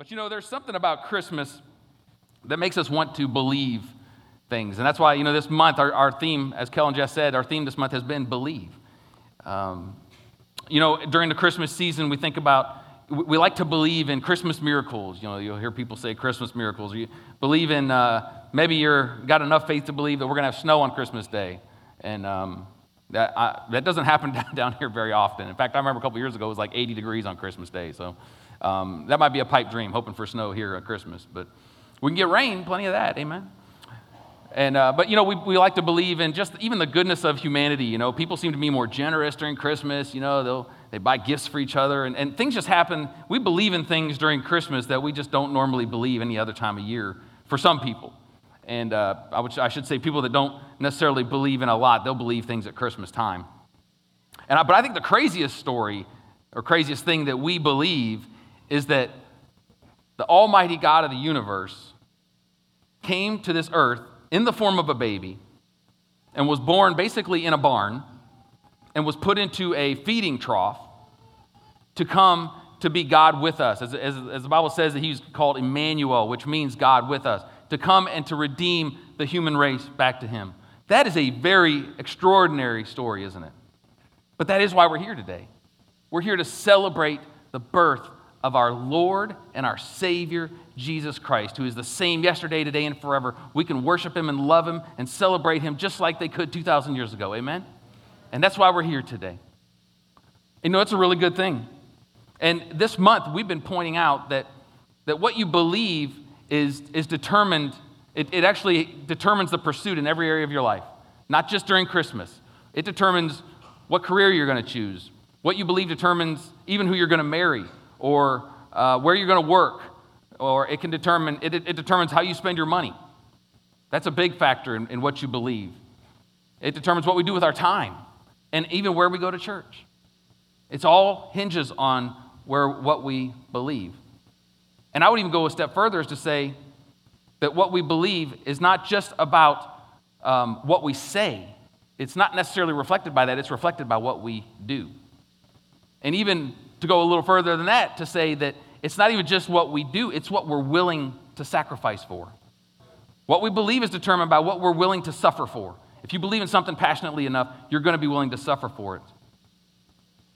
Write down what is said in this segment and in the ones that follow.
but you know, there's something about Christmas that makes us want to believe things. And that's why, you know, this month, our, our theme, as Kellen just said, our theme this month has been believe. Um, you know, during the Christmas season, we think about, we, like to believe in Christmas miracles. You know, you'll hear people say Christmas miracles. You believe in, uh, maybe you're got enough faith to believe that we're going to have snow on Christmas Day. And um, that, I, that doesn't happen down here very often. In fact, I remember a couple years ago, it was like 80 degrees on Christmas Day. So um, that might be a pipe dream, hoping for snow here at Christmas. But we can get rain, plenty of that. Amen. And, uh, but, you know, we, we like to believe in just even the goodness of humanity. You know, people seem to be more generous during Christmas. You know, they'll, they buy gifts for each other. And, and things just happen. We believe in things during Christmas that we just don't normally believe any other time of year for some people. And uh, I, would, I should say people that don't necessarily believe in a lot, they'll believe things at Christmas time. And I, but I think the craziest story or craziest thing that we believe is that the Almighty God of the universe came to this earth in the form of a baby and was born basically in a barn and was put into a feeding trough to come to be God with us. As, as, as, the Bible says that he's called Emmanuel, which means God with us, to come and to redeem the human race back to him. That is a very extraordinary story, isn't it? But that is why we're here today. We're here to celebrate the birth of our Lord and our Savior, Jesus Christ, who is the same yesterday, today, and forever. We can worship Him and love Him and celebrate Him just like they could 2,000 years ago. Amen? And that's why we're here today. You know, it's a really good thing. And this month, we've been pointing out that, that what you believe is, is determined, it, it actually determines the pursuit in every area of your life, not just during Christmas. It determines what career you're going to choose. What you believe determines even who you're going to marry or uh, where you're going to work, or it can determine, it, it, determines how you spend your money. That's a big factor in, in what you believe. It determines what we do with our time and even where we go to church. It's all hinges on where what we believe. And I would even go a step further as to say that what we believe is not just about um, what we say. It's not necessarily reflected by that, it's reflected by what we do. And even to go a little further than that, to say that it's not even just what we do, it's what we're willing to sacrifice for. What we believe is determined by what we're willing to suffer for. If you believe in something passionately enough, you're going to be willing to suffer for it.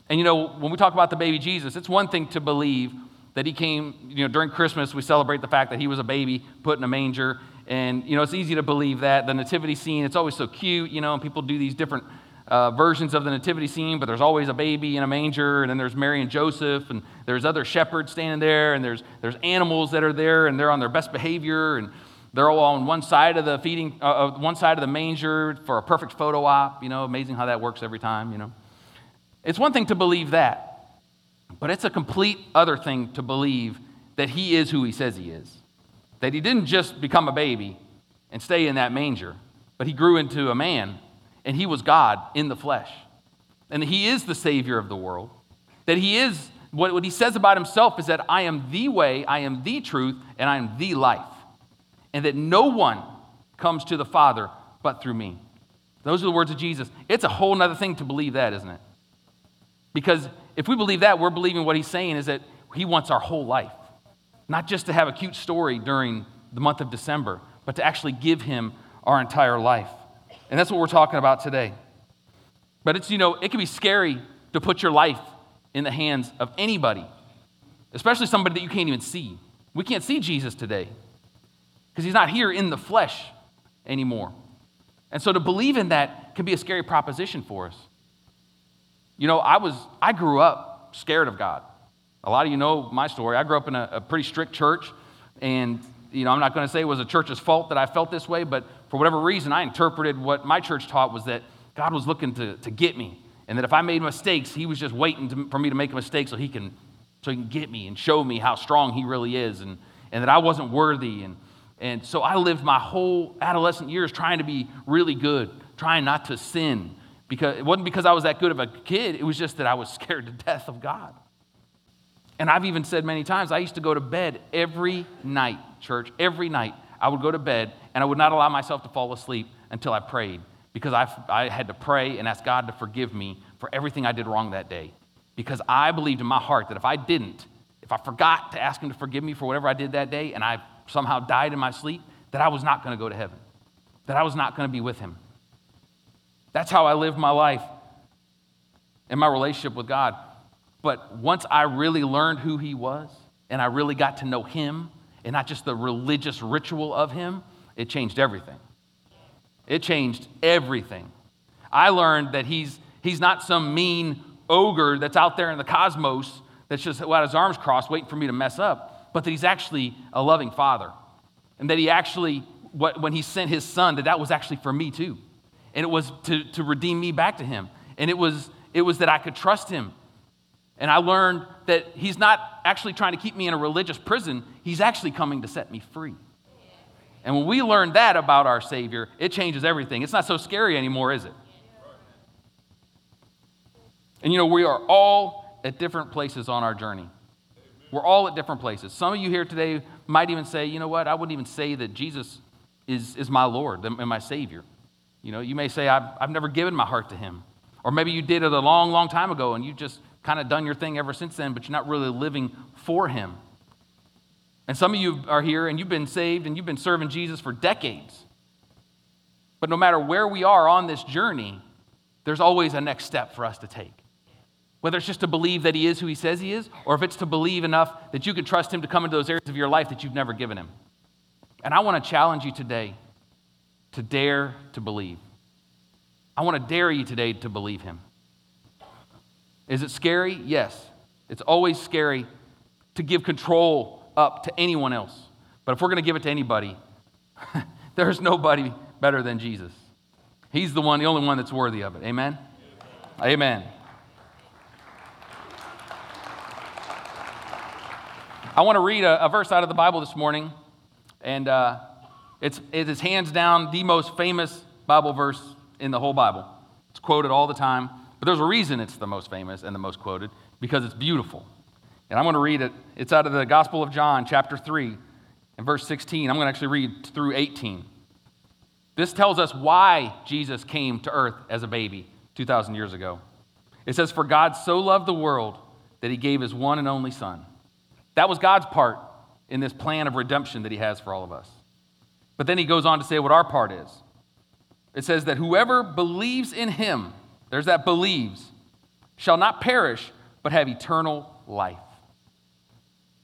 And you know, when we talk about the baby Jesus, it's one thing to believe that he came, you know, during Christmas, we celebrate the fact that he was a baby put in a manger. And, you know, it's easy to believe that. The nativity scene, it's always so cute, you know, and people do these different uh, versions of the nativity scene, but there's always a baby in a manger, and then there's Mary and Joseph, and there's other shepherds standing there, and there's, there's animals that are there, and they're on their best behavior, and they're all on one side of the feeding, uh, one side of the manger for a perfect photo op. You know, amazing how that works every time. You know, it's one thing to believe that, but it's a complete other thing to believe that he is who he says he is, that he didn't just become a baby and stay in that manger, but he grew into a man and he was God in the flesh. And he is the Savior of the world. That he is, what, what he says about himself is that I am the way, I am the truth, and I am the life. And that no one comes to the Father but through me. Those are the words of Jesus. It's a whole other thing to believe that, isn't it? Because if we believe that, we're believing what he's saying is that he wants our whole life. Not just to have a cute story during the month of December, but to actually give him our entire life. And that's what we're talking about today. But it's, you know, it can be scary to put your life in the hands of anybody, especially somebody that you can't even see. We can't see Jesus today because he's not here in the flesh anymore. And so to believe in that can be a scary proposition for us. You know, I was I grew up scared of God. A lot of you know my story. I grew up in a, a pretty strict church, and you know, I'm not going to say it was a church's fault that I felt this way, but for whatever reason, I interpreted what my church taught was that God was looking to, to get me. And that if I made mistakes, he was just waiting to, for me to make a mistake so he, can, so he can get me and show me how strong he really is and, and that I wasn't worthy. And, and so I lived my whole adolescent years trying to be really good, trying not to sin. Because it wasn't because I was that good of a kid, it was just that I was scared to death of God. And I've even said many times, I used to go to bed every night, church, every night. I would go to bed and I would not allow myself to fall asleep until I prayed because I, I had to pray and ask God to forgive me for everything I did wrong that day. Because I believed in my heart that if I didn't, if I forgot to ask him to forgive me for whatever I did that day and I somehow died in my sleep, that I was not going to go to heaven, that I was not going to be with him. That's how I lived my life and my relationship with God. But once I really learned who he was and I really got to know him and not just the religious ritual of him, it changed everything. It changed everything. I learned that he's, he's not some mean ogre that's out there in the cosmos that's just got his arms crossed waiting for me to mess up, but that he's actually a loving father. And that he actually, when he sent his son, that that was actually for me too. And it was to, to redeem me back to him. And it was, it was that I could trust him. And I learned that he's not actually trying to keep me in a religious prison, he's actually coming to set me free. And when we learn that about our Savior, it changes everything. It's not so scary anymore, is it? And you know, we are all at different places on our journey. We're all at different places. Some of you here today might even say, you know what, I wouldn't even say that Jesus is, is my Lord and my Savior. You know, you may say, I've, I've never given my heart to Him. Or maybe you did it a long, long time ago and you just kind of done your thing ever since then, but you're not really living for Him. And some of you are here and you've been saved and you've been serving Jesus for decades. But no matter where we are on this journey, there's always a next step for us to take. Whether it's just to believe that He is who He says He is, or if it's to believe enough that you can trust Him to come into those areas of your life that you've never given Him. And I want to challenge you today to dare to believe. I want to dare you today to believe Him. Is it scary? Yes. It's always scary to give control up to anyone else. But if we're going to give it to anybody, there's nobody better than Jesus. He's the one, the only one that's worthy of it. Amen? Amen. Amen. I want to read a, a, verse out of the Bible this morning, and uh, it's, it is hands down the most famous Bible verse in the whole Bible. It's quoted all the time, but there's a reason it's the most famous and the most quoted because it's beautiful. And I'm going to read it. It's out of the Gospel of John, chapter 3, and verse 16. I'm going to actually read through 18. This tells us why Jesus came to earth as a baby 2,000 years ago. It says, For God so loved the world that he gave his one and only Son that was God's part in this plan of redemption that He has for all of us. But then He goes on to say what our part is. It says that whoever believes in Him, there's that believes, shall not perish, but have eternal life.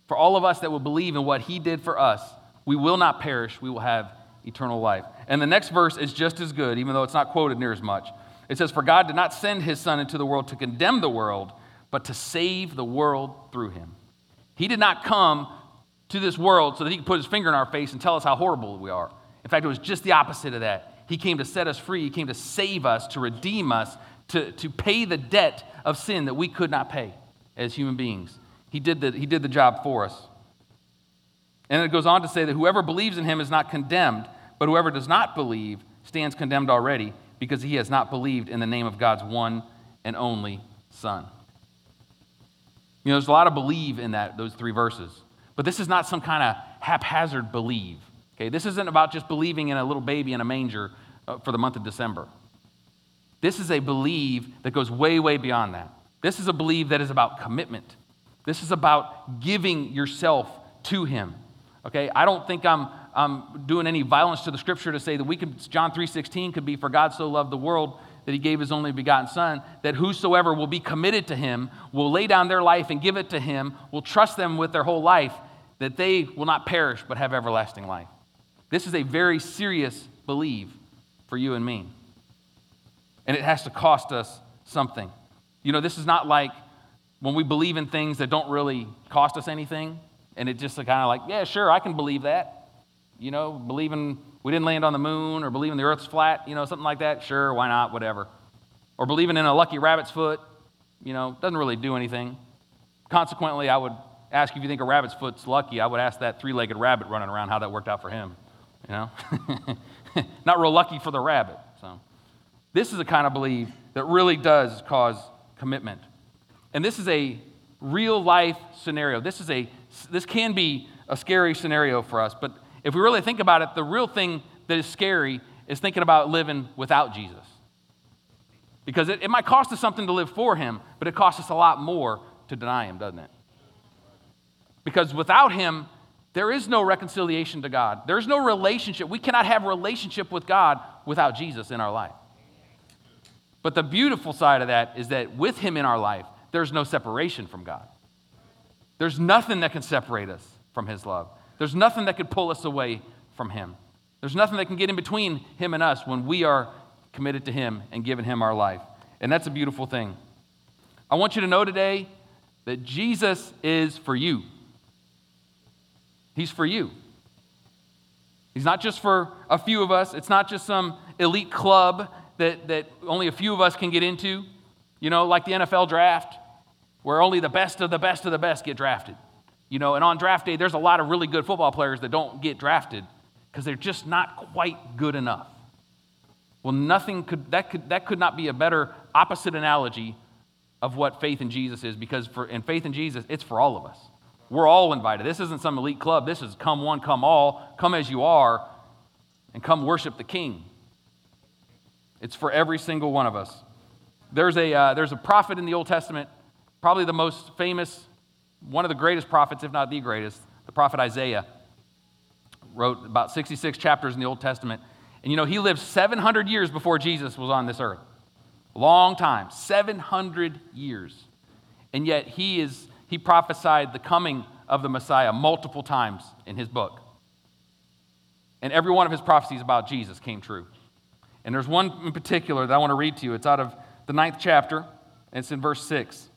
For all of us that will believe in what He did for us, we will not perish, we will have eternal life. And the next verse is just as good, even though it's not quoted near as much. It says, For God did not send His Son into the world to condemn the world, but to save the world through Him. He did not come to this world so that he could put his finger in our face and tell us how horrible we are. In fact, it was just the opposite of that. He came to set us free, he came to save us, to redeem us, to, to pay the debt of sin that we could not pay as human beings. He did, the, he did the job for us. And it goes on to say that whoever believes in him is not condemned, but whoever does not believe stands condemned already because he has not believed in the name of God's one and only Son. You know, there's a lot of believe in that, those three verses. But this is not some kind of haphazard believe. Okay, this isn't about just believing in a little baby in a manger uh, for the month of December. This is a believe that goes way, way beyond that. This is a believe that is about commitment. This is about giving yourself to Him. Okay, I don't think I'm, I'm doing any violence to the scripture to say that we could, John 3.16 could be, for God so loved the world that he gave his only begotten Son, that whosoever will be committed to him, will lay down their life and give it to him, will trust them with their whole life, that they will not perish but have everlasting life. This is a very serious believe for you and me. And it has to cost us something. You know, this is not like when we believe in things that don't really cost us anything, and it just kind of like, yeah, sure, I can believe that. You know, believing we didn't land on the moon or believing the earth's flat, you know, something like that, sure, why not, whatever. Or believing in a lucky rabbit's foot, you know, doesn't really do anything. Consequently, I would ask if you think a rabbit's foot's lucky, I would ask that three legged rabbit running around how that worked out for him, you know? not real lucky for the rabbit. This is a kind of belief that really does cause commitment. And this is a real life scenario. This is a this can be a scary scenario for us, but if we really think about it, the real thing that is scary is thinking about living without Jesus. Because it, it might cost us something to live for him, but it costs us a lot more to deny him, doesn't it? Because without him, there is no reconciliation to God. There's no relationship. We cannot have relationship with God without Jesus in our life. But the beautiful side of that is that with him in our life, there's no separation from God. There's nothing that can separate us from his love. There's nothing that could pull us away from him. There's nothing that can get in between him and us when we are committed to him and giving him our life. And that's a beautiful thing. I want you to know today that Jesus is for you. He's for you. He's not just for a few of us, it's not just some elite club that, that only a few of us can get into, you know, like the NFL draft, where only the best of the best of the best get drafted. You know, and on draft day, there's a lot of really good football players that don't get drafted because they're just not quite good enough. Well, nothing could that could that could not be a better opposite analogy of what faith in Jesus is, because for in faith in Jesus, it's for all of us. We're all invited. This isn't some elite club. This is come one, come all, come as you are, and come worship the King. It's for every single one of us. There's a, uh, there's a prophet in the Old Testament, probably the most famous, one of the greatest prophets, if not the greatest, the prophet Isaiah. Wrote about 66 chapters in the Old Testament. And you know, he lived 700 years before Jesus was on this earth. Long time, 700 years. And yet he is he prophesied the coming of the Messiah multiple times in his book. And every one of his prophecies about Jesus came true. And there's one in particular that I want to read to you. It's out of the ninth chapter, and it's in verse 6.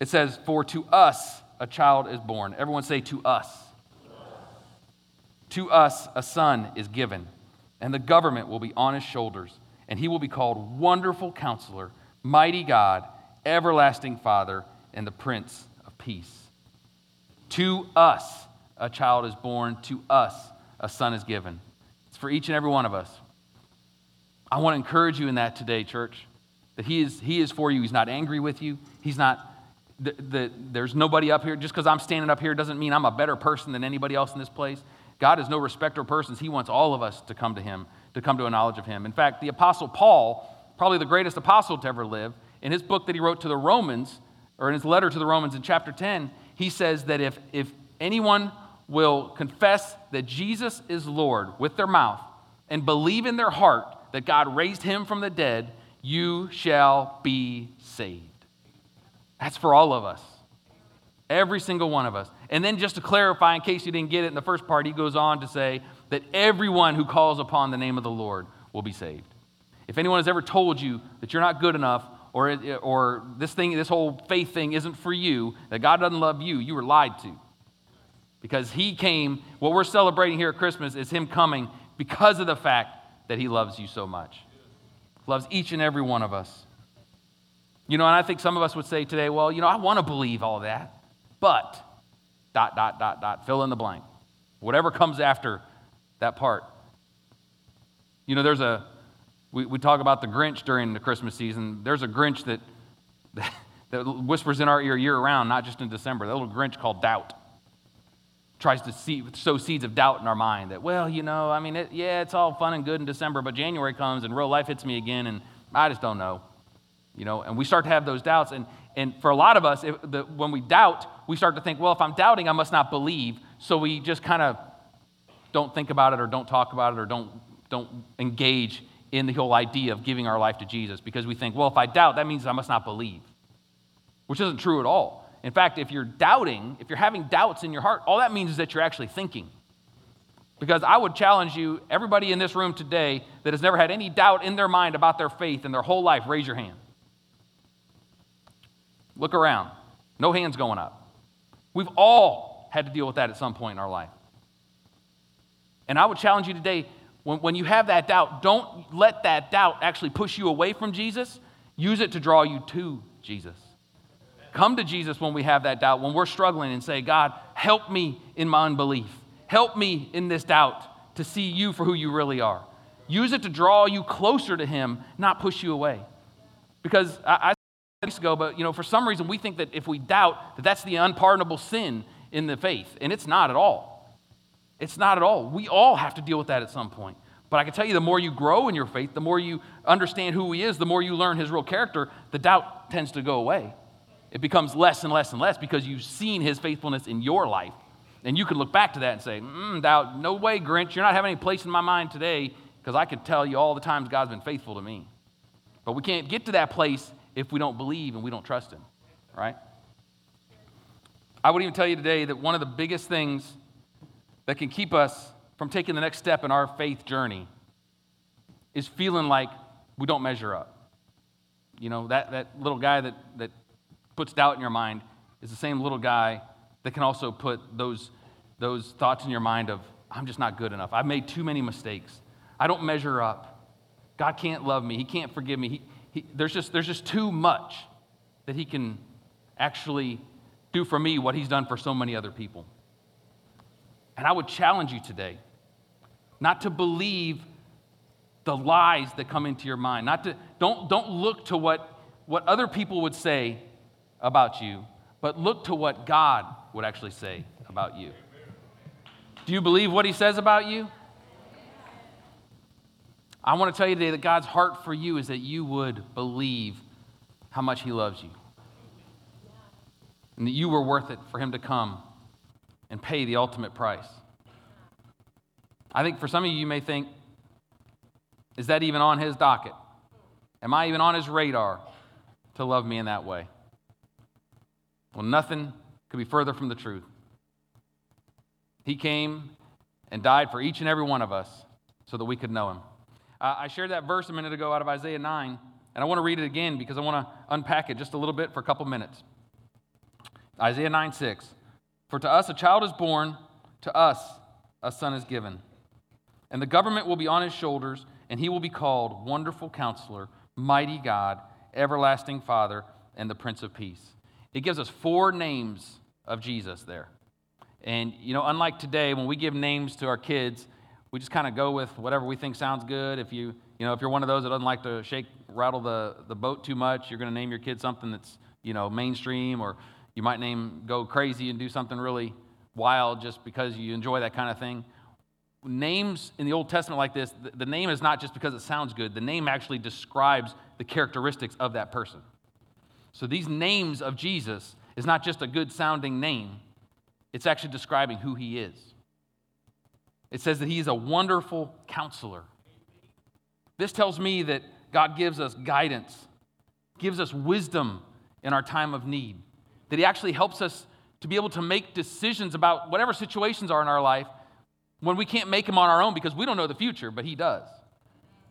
It says, For to us a child is born. Everyone say, To us. To us a son is given, and the government will be on his shoulders, and he will be called Wonderful Counselor, Mighty God, Everlasting Father and the Prince of Peace. To us a child is born, to us a son is given. It's for each and every one of us. I want to encourage you in that today, church, that he is, he is for you. He's not angry with you. He's not, the, the, there's nobody up here. Just because I'm standing up here doesn't mean I'm a better person than anybody else in this place. God is no respecter of persons. He wants all of us to come to him, to come to a knowledge of him. In fact, the Apostle Paul, probably the greatest apostle to ever live, in his book that he wrote to the Romans, or in his letter to the Romans in chapter 10, he says that if, if anyone will confess that Jesus is Lord with their mouth and believe in their heart that God raised him from the dead, you shall be saved. That's for all of us. Every single one of us. And then, just to clarify, in case you didn't get it in the first part, he goes on to say that everyone who calls upon the name of the Lord will be saved. If anyone has ever told you that you're not good enough or, or this thing, this whole faith thing isn't for you, that God doesn't love you, you were lied to. Because he came, what we're celebrating here at Christmas is him coming because of the fact that he loves you so much. Loves each and every one of us. You know, and I think some of us would say today, well, you know, I want to believe all that, but dot, dot, dot, dot, fill in the blank. Whatever comes after that part. You know, there's a, we, we talk about the Grinch during the Christmas season. There's a Grinch that, that whispers in our ear year round, not just in December. That little Grinch called doubt tries to see, sow seeds of doubt in our mind that, well, you know, I mean, it, yeah, it's all fun and good in December, but January comes and real life hits me again, and I just don't know. You know, and we start to have those doubts. And, and for a lot of us, the, when we doubt, we start to think, well, if I'm doubting, I must not believe. So we just kind of don't think about it or don't talk about it or don't, don't engage in the whole idea of giving our life to Jesus because we think, well, if I doubt, that means I must not believe, which isn't true at all. In fact, if you're doubting, if you're having doubts in your heart, all that means is that you're actually thinking. Because I would challenge you, everybody in this room today that has never had any doubt in their mind about their faith in their whole life, raise your hand. Look around. No hands going up. We've all had to deal with that at some point in our life. And I would challenge you today when, when you have that doubt, don't let that doubt actually push you away from Jesus. Use it to draw you to Jesus. Come to Jesus when we have that doubt, when we're struggling, and say, God, help me in my unbelief. Help me in this doubt to see you for who you really are. Use it to draw you closer to Him, not push you away. Because I, I weeks ago, but you know, for some reason we think that if we doubt that that's the unpardonable sin in the faith, and it's not at all. It's not at all. We all have to deal with that at some point. But I can tell you, the more you grow in your faith, the more you understand who He is, the more you learn His real character, the doubt tends to go away. It becomes less and less and less because you've seen his faithfulness in your life. And you can look back to that and say, mm, doubt, no way, Grinch, you're not having any place in my mind today because I could tell you all the times God's been faithful to me. But we can't get to that place if we don't believe and we don't trust him, right? I would even tell you today that one of the biggest things that can keep us from taking the next step in our faith journey is feeling like we don't measure up. You know, that, that little guy that, that puts doubt in your mind is the same little guy that can also put those, those thoughts in your mind of, I'm just not good enough. I've made too many mistakes. I don't measure up. God can't love me. He can't forgive me. He, he, there's, just, there's just too much that He can actually do for me what He's done for so many other people. And I would challenge you today not to believe the lies that come into your mind. Not to, don't, don't look to what, what other people would say about you, but look to what God would actually say about you. Do you believe what He says about you? I want to tell you today that God's heart for you is that you would believe how much He loves you. And that you were worth it for Him to come and pay the ultimate price. I think for some of you, you may think, is that even on His docket? Am I even on His radar to love me in that way? Well, nothing could be further from the truth. He came and died for each and every one of us so that we could know Him. Uh, I shared that verse a minute ago out of Isaiah 9, and I want to read it again because I want to unpack it just a little bit for a couple minutes. Isaiah 9 6. For to us a child is born, to us a son is given. And the government will be on his shoulders, and he will be called Wonderful Counselor, Mighty God, Everlasting Father, and the Prince of Peace. It gives us four names of Jesus there. And, you know, unlike today, when we give names to our kids, we just kind of go with whatever we think sounds good. If you, you know, if you're one of those that doesn't like to shake, rattle the, the boat too much, you're going to name your kid something that's, you know, mainstream, or you might name go crazy and do something really wild just because you enjoy that kind of thing. Names in the Old Testament like this, the, the name is not just because it sounds good. The name actually describes the characteristics of that person. So these names of Jesus is not just a good sounding name. It's actually describing who he is. It says that he is a wonderful counselor. This tells me that God gives us guidance, gives us wisdom in our time of need, that he actually helps us to be able to make decisions about whatever situations are in our life when we can't make them on our own because we don't know the future, but he does.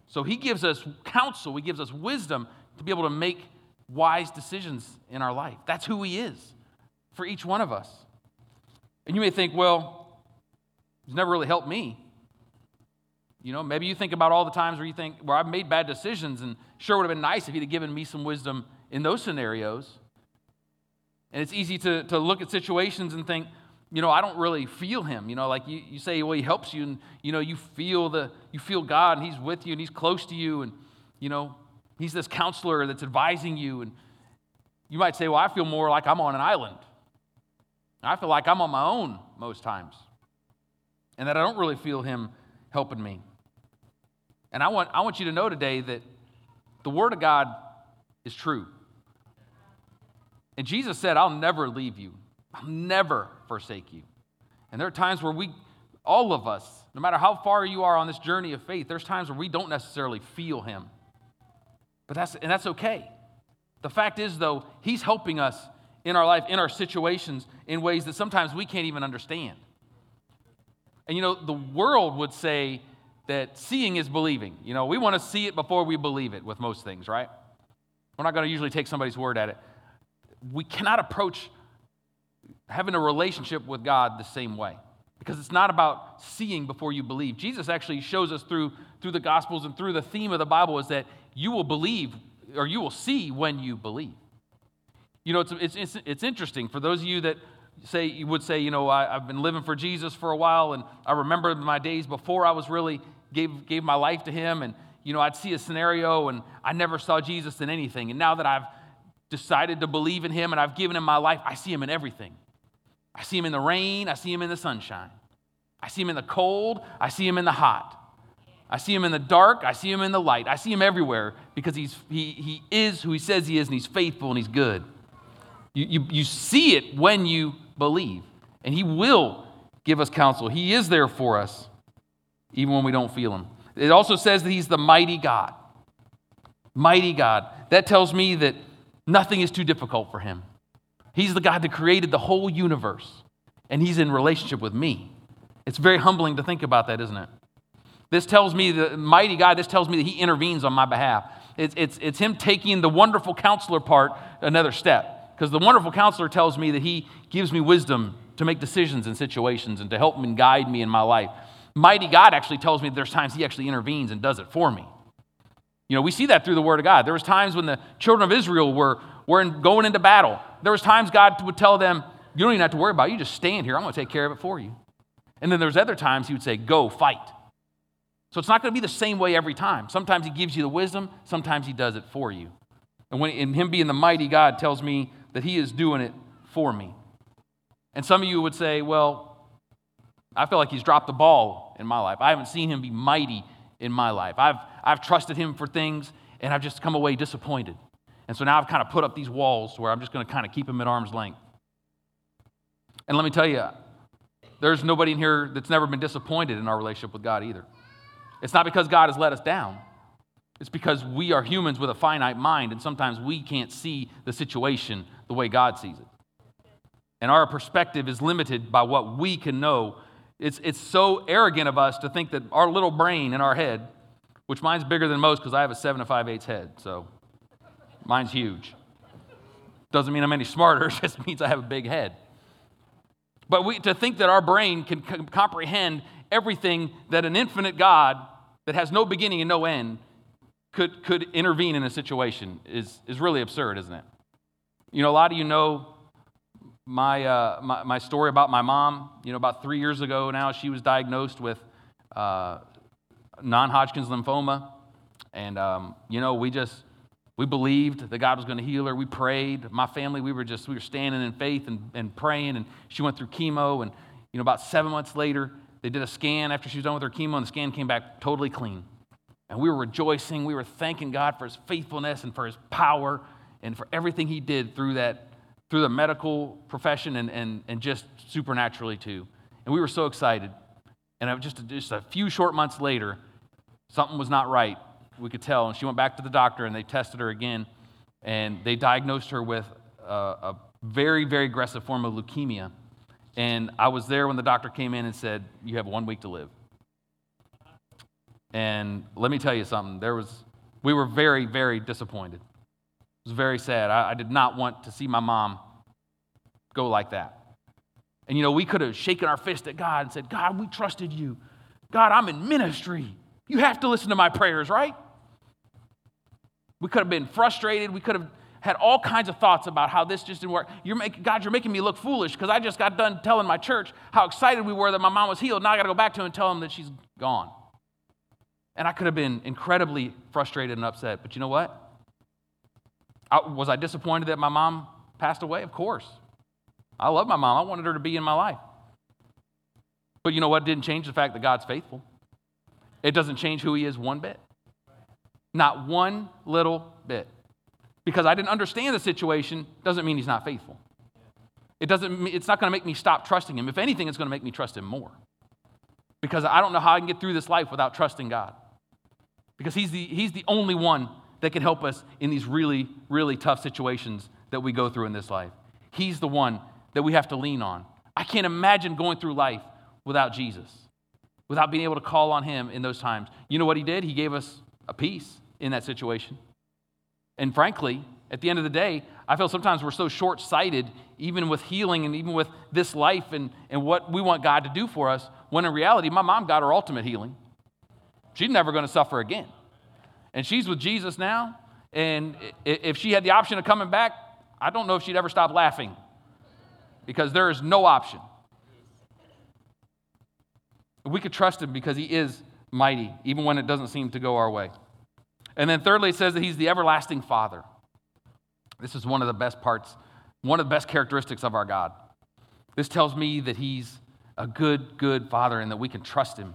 So he gives us counsel, he gives us wisdom to be able to make wise decisions in our life. That's who he is for each one of us. And you may think, well, He's never really helped me. You know, maybe you think about all the times where you think, where I've made bad decisions, and sure would have been nice if he'd have given me some wisdom in those scenarios. And it's easy to, to look at situations and think, you know, I don't really feel him. You know, like you, you say, well, he helps you, and you know, you feel the you feel God, and he's with you, and he's close to you, and you know, he's this counselor that's advising you. And you might say, well, I feel more like I'm on an island. I feel like I'm on my own most times and that I don't really feel Him helping me. And I want, I want you to know today that the Word of God is true. And Jesus said, I'll never leave you, I'll never forsake you. And there are times where we, all of us, no matter how far you are on this journey of faith, there's times where we don't necessarily feel Him. But that's, and that's okay. The fact is, though, He's helping us in our life, in our situations, in ways that sometimes we can't even understand. And you know, the world would say that seeing is believing. You know, we want to see it before we believe it with most things, right? We're not going to usually take somebody's word at it. We cannot approach having a relationship with God the same way because it's not about seeing before you believe. Jesus actually shows us through, through the Gospels and through the theme of the Bible is that you will believe or you will see when you believe. You know, it's, it's, it's, it's interesting for those of you that say you would say, you know, I, have been living for Jesus for a while, and I remember my days before I was really gave gave my life to Him, and you know, I'd see a scenario, and I never saw Jesus in anything, and now that I've decided to believe in Him and I've given Him my life, I see Him in everything. I see Him in the rain, I see Him in the sunshine, I see Him in the cold, I see Him in the hot. I see him in the dark. I see him in the light. I see him everywhere because he's, he, he is who he says he is, and he's faithful and he's good. You, you, you see it when you believe. And He will give us counsel. He is there for us, even when we don't feel Him. It also says that He's the mighty God. Mighty God. That tells me that nothing is too difficult for Him. He's the God that created the whole universe, and He's in relationship with me. It's very humbling to think about that, isn't it? This tells me, the mighty God, this tells me that He intervenes on my behalf. It's, it's, it's Him taking the wonderful counselor part another step. Because the wonderful counselor tells me that He gives me wisdom to make decisions in situations and to help and guide me in my life. Mighty God actually tells me that there's times He actually intervenes and does it for me. You know, we see that through the Word of God. There was times when the children of Israel were, were in, going into battle. There was times God would tell them, you don't even have to worry about it. You just stand here. I'm going to take care of it for you. And then there's other times he would say, go, fight. So it's not going to be the same way every time. Sometimes he gives you the wisdom, sometimes he does it for you. And when in him being the mighty God tells me that he is doing it for me. And some of you would say, well, I feel like he's dropped the ball in my life. I haven't seen him be mighty in my life. I've, I've trusted him for things, and I've just come away disappointed. And so now I've kind of put up these walls where I'm just going to kind of keep him at arm's length. And let me tell you, there's nobody in here that's never been disappointed in our relationship with God either. It's not because God has let us down. It's because we are humans with a finite mind, and sometimes we can't see the situation the way God sees it. And our perspective is limited by what we can know. It's, it's so arrogant of us to think that our little brain in our head, which mine's bigger than most because I have a 7 to 5 eighths head, so mine's huge. Doesn't mean I'm any smarter, it just means I have a big head. But we, to think that our brain can comprehend everything that an infinite God that has no beginning and no end could, could intervene in a situation is, is really absurd, isn't it? You know, a lot of you know my, uh, my, my, story about my mom. You know, about three years ago now, she was diagnosed with uh, non Hodgkin's lymphoma. And, um, you know, we just, we believed that God was going to heal her. We prayed. My family, we were just, we were standing in faith and, and praying. And she went through chemo. And, you know, about seven months later, they did a scan after she was done with her chemo, and the scan came back totally clean. And we were rejoicing. We were thanking God for his faithfulness and for his power and for everything he did through that, through the medical profession and, and, and just supernaturally too. And we were so excited. And just, just a few short months later, something was not right we could tell. And she went back to the doctor and they tested her again and they diagnosed her with a, a very, very aggressive form of leukemia. And I was there when the doctor came in and said, You have one week to live. And let me tell you something. There was, we were very, very disappointed. It was very sad. I, I did not want to see my mom go like that. And you know, we could have shaken our fist at God and said, God, we trusted you. God, I'm in ministry. You have to listen to my prayers, right? We could have been frustrated. We could have had all kinds of thoughts about how this just didn't work. You're God, you're making me look foolish because I just got done telling my church how excited we were that my mom was healed. Now I got to go back to him and tell him that she's gone. And I could have been incredibly frustrated and upset. But you know what? I, was I disappointed that my mom passed away? Of course. I love my mom. I wanted her to be in my life. But you know what? It didn't change the fact that God's faithful. It doesn't change who He is one bit. Not one little bit. Because I didn't understand the situation doesn't mean he's not faithful. It doesn't, it's not going to make me stop trusting him. If anything, it's going to make me trust him more. Because I don't know how I can get through this life without trusting God. Because he's the, he's the only one that can help us in these really, really tough situations that we go through in this life. He's the one that we have to lean on. I can't imagine going through life without Jesus, without being able to call on him in those times. You know what he did? He gave us a peace in that situation. And frankly, at the end of the day, I feel sometimes we're so short sighted, even with healing and even with this life and, and what we want God to do for us, when in reality, my mom got her ultimate healing. She's never going to suffer again. And she's with Jesus now. And if she had the option of coming back, I don't know if she'd ever stop laughing because there is no option. We could trust him because he is mighty, even when it doesn't seem to go our way. And then thirdly, it says that he's the everlasting Father. This is one of the best parts, one of the best characteristics of our God. This tells me that he's a good, good Father and that we can trust him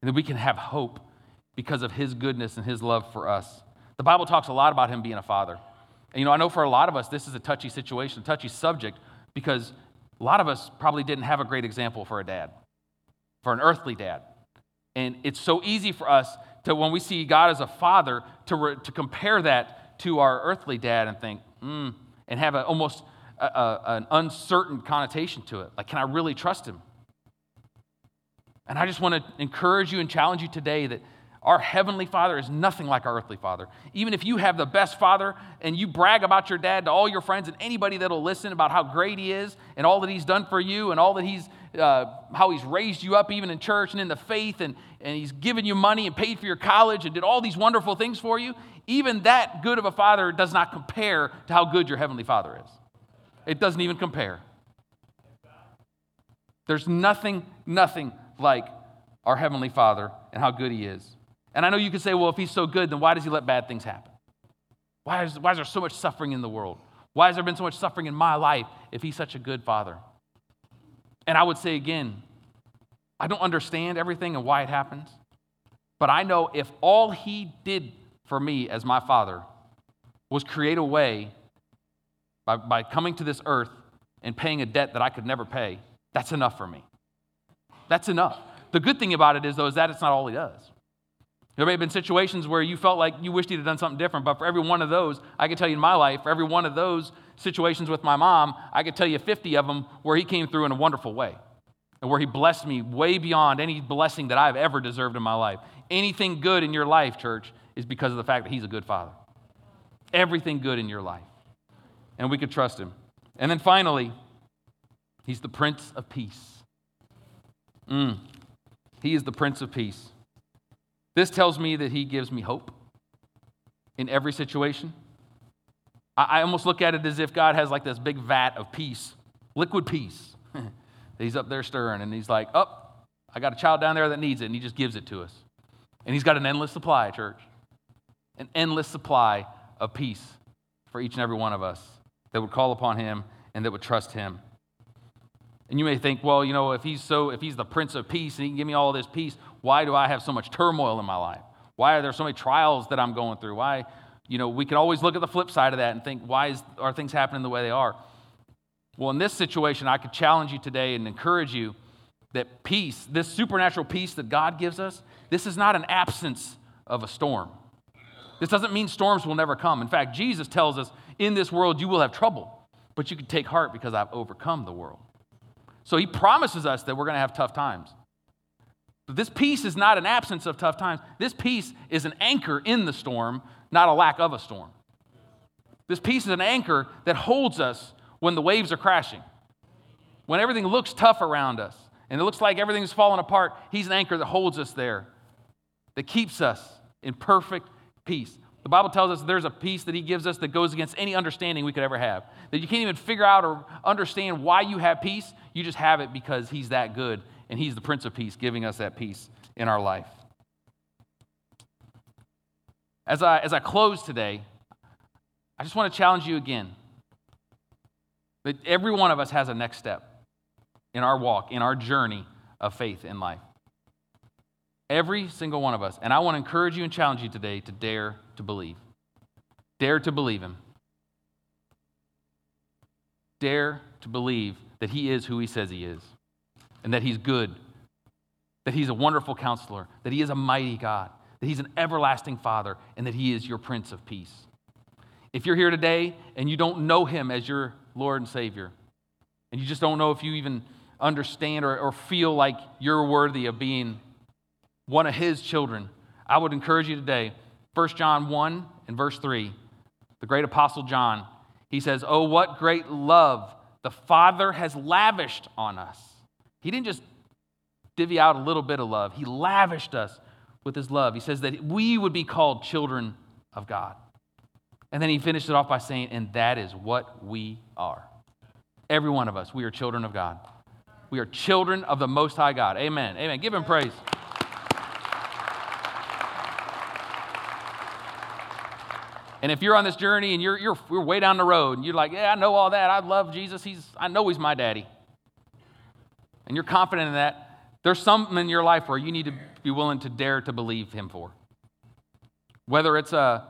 and that we can have hope because of his goodness and his love for us. The Bible talks a lot about him being a father. And you know, I know for a lot of us, this is a touchy situation, a touchy subject, because a lot of us probably didn't have a great example for a dad, for an earthly dad. And it's so easy for us to, when we see God as a father, to, re, to compare that to our earthly dad and think, hmm, and have a, almost a, a, an uncertain connotation to it. Like, can I really trust him? And I just want to encourage you and challenge you today that our heavenly father is nothing like our earthly father. Even if you have the best father and you brag about your dad to all your friends and anybody that'll listen about how great he is and all that he's done for you and all that he's, uh, how he's raised you up even in church and in the faith and, and he's given you money and paid for your college and did all these wonderful things for you, even that good of a father does not compare to how good your heavenly father is. It doesn't even compare. There's nothing, nothing like our heavenly father and how good he is. And I know you could say, well, if he's so good, then why does he let bad things happen? Why is, why is there so much suffering in the world? Why has there been so much suffering in my life if he's such a good father? And I would say again, I don't understand everything and why it happens, but I know if all he did for me as my father was create a way by, by coming to this earth and paying a debt that I could never pay, that's enough for me. That's enough. The good thing about it is, though, is that it's not all he does. There may have been situations where you felt like you wished he'd have done something different, but for every one of those, I can tell you in my life, for every one of those situations with my mom, I could tell you 50 of them where he came through in a wonderful way and where he blessed me way beyond any blessing that I've ever deserved in my life. Anything good in your life, church, is because of the fact that he's a good father. Everything good in your life. And we could trust him. And then finally, he's the Prince of Peace. Mm. He is the Prince of Peace. This tells me that he gives me hope in every situation. I, I almost look at it as if God has like this big vat of peace, liquid peace. he's up there stirring, and he's like, Oh, I got a child down there that needs it, and he just gives it to us. And he's got an endless supply, church. An endless supply of peace for each and every one of us that would call upon him and that would trust him. And you may think, well, you know, if he's so, if he's the Prince of Peace and he can give me all this peace, why do I have so much turmoil in my life? Why are there so many trials that I'm going through? Why, you know, we can always look at the flip side of that and think, why is, are things happening the way they are? Well, in this situation, I could challenge you today and encourage you that peace, this supernatural peace that God gives us, this is not an absence of a storm. This doesn't mean storms will never come. In fact, Jesus tells us, in this world you will have trouble, but you can take heart because I've overcome the world. So he promises us that we're going to have tough times. This peace is not an absence of tough times. This peace is an anchor in the storm, not a lack of a storm. This peace is an anchor that holds us when the waves are crashing. When everything looks tough around us and it looks like everything's falling apart, He's an anchor that holds us there, that keeps us in perfect peace. The Bible tells us there's a peace that He gives us that goes against any understanding we could ever have. That you can't even figure out or understand why you have peace. You just have it because He's that good, and He's the Prince of Peace, giving us that peace in our life. As I, as I close today, I just want to challenge you again that every one of us has a next step in our walk, in our journey of faith in life. Every single one of us. And I want to encourage you and challenge you today to dare to believe. Dare to believe Him. Dare to believe that He is who He says He is, and that He's good, that He's a wonderful counselor, that He is a mighty God, that He's an everlasting Father, and that He is your Prince of Peace. If you're here today and you don't know Him as your Lord and Savior, and you just don't know if you even understand or, or feel like you're worthy of being one of his children, I would encourage you today, 1 John 1 and verse 3, the great apostle John, he says, Oh, what great love the Father has lavished on us. He didn't just divvy out a little bit of love, he lavished us with his love. He says that we would be called children of God. And then he finished it off by saying, And that is what we are. Every one of us, we are children of God. We are children of the Most High God. Amen. Amen. Give him praise. And if you're on this journey and you're, you're, you're way down the road and you're like, yeah, I know all that. I love Jesus. He's, I know he's my daddy. And you're confident in that. There's something in your life where you need to be willing to dare to believe him for. Whether it's a,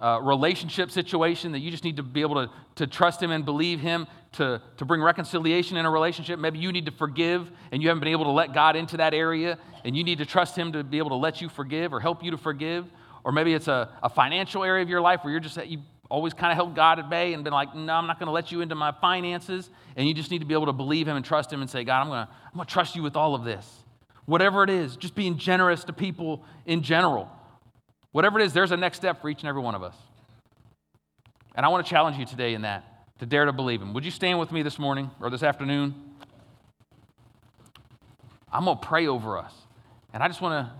uh, relationship situation that you just need to be able to, to trust Him and believe Him to, to bring reconciliation in a relationship. Maybe you need to forgive and you haven't been able to let God into that area and you need to trust Him to be able to let you forgive or help you to forgive. Or maybe it's a, a financial area of your life where you're just, you always kind of held God at bay and been like, no, I'm not going to let you into my finances. And you just need to be able to believe Him and trust Him and say, God, I'm going to I'm going to trust you with all of this. Whatever it is, just being generous to people in general. Whatever it is, there's a next step for each and every one of us. And I want to challenge you today in that, to dare to believe Him. Would you stand with me this morning or this afternoon? I'm going to pray over us. And I just want to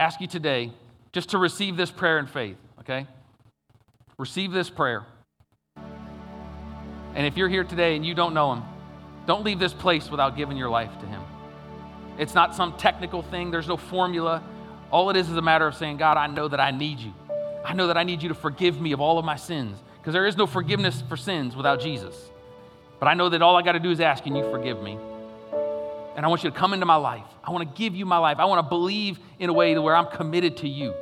ask you today just to receive this prayer in faith, okay? Receive this prayer. And if you're here today and you don't know Him, don't leave this place without giving your life to Him. It's not some technical thing, there's no formula. All it is is a matter of saying, God, I know that I need you. I know that I need you to forgive me of all of my sins because there is no forgiveness for sins without Jesus. But I know that all I got to do is ask, and you forgive me? And I want you to come into my life. I want to give you my life. I want to believe in a way where I'm committed to you.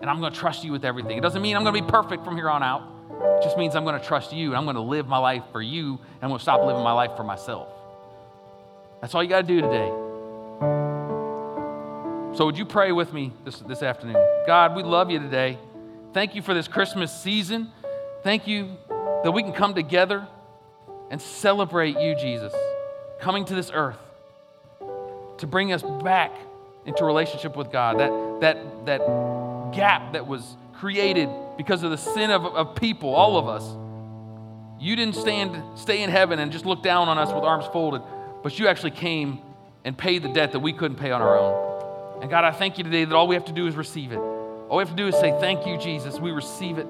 And I'm going to trust you with everything. It doesn't mean I'm going to be perfect from here on out. It just means I'm going to trust you and I'm going to live my life for you and I'm going to stop living my life for myself. That's all you got to do today. So, would you pray with me this, this afternoon? God, we love you today. Thank you for this Christmas season. Thank you that we can come together and celebrate you, Jesus, coming to this earth to bring us back into relationship with God. That, that, that gap that was created because of the sin of, of people, all of us. You didn't stand, stay in heaven and just look down on us with arms folded, but you actually came and paid the debt that we couldn't pay on our own. And God, I thank you today that all we have to do is receive it. All we have to do is say, Thank you, Jesus. We receive it.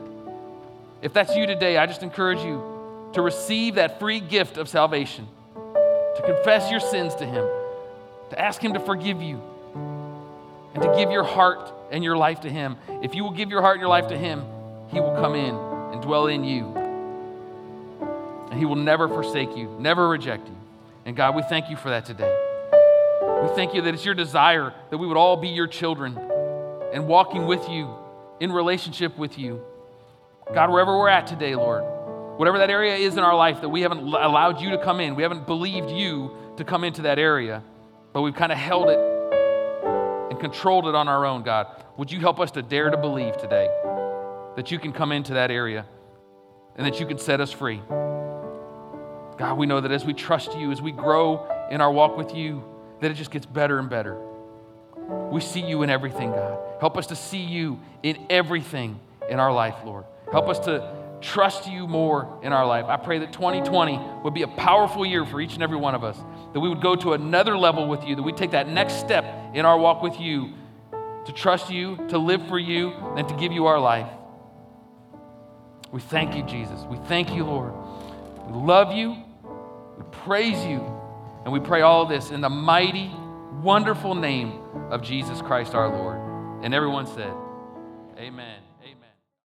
If that's you today, I just encourage you to receive that free gift of salvation, to confess your sins to Him, to ask Him to forgive you, and to give your heart and your life to Him. If you will give your heart and your life to Him, He will come in and dwell in you. And He will never forsake you, never reject you. And God, we thank you for that today. We thank you that it's your desire that we would all be your children and walking with you in relationship with you. God, wherever we're at today, Lord, whatever that area is in our life that we haven't allowed you to come in, we haven't believed you to come into that area, but we've kind of held it controlled it on our own, God. Would you help us to dare to believe today that you can come into that area and that you can set us free? God, we know that as we trust you, as we grow in our walk with you, that it just gets better and better. We see you in everything, God. Help us to see you in everything in our life, Lord. Help us to trust you more in our life. I pray that 2020 would be a powerful year for each and every one of us, that we would go to another level with you, that we take that next step in our walk with you to trust you, to live for you, and to give you our life. We thank you, Jesus. We thank you, Lord. We love you. We praise you. And we pray all this in the mighty, wonderful name of Jesus Christ our Lord. And everyone said, Amen.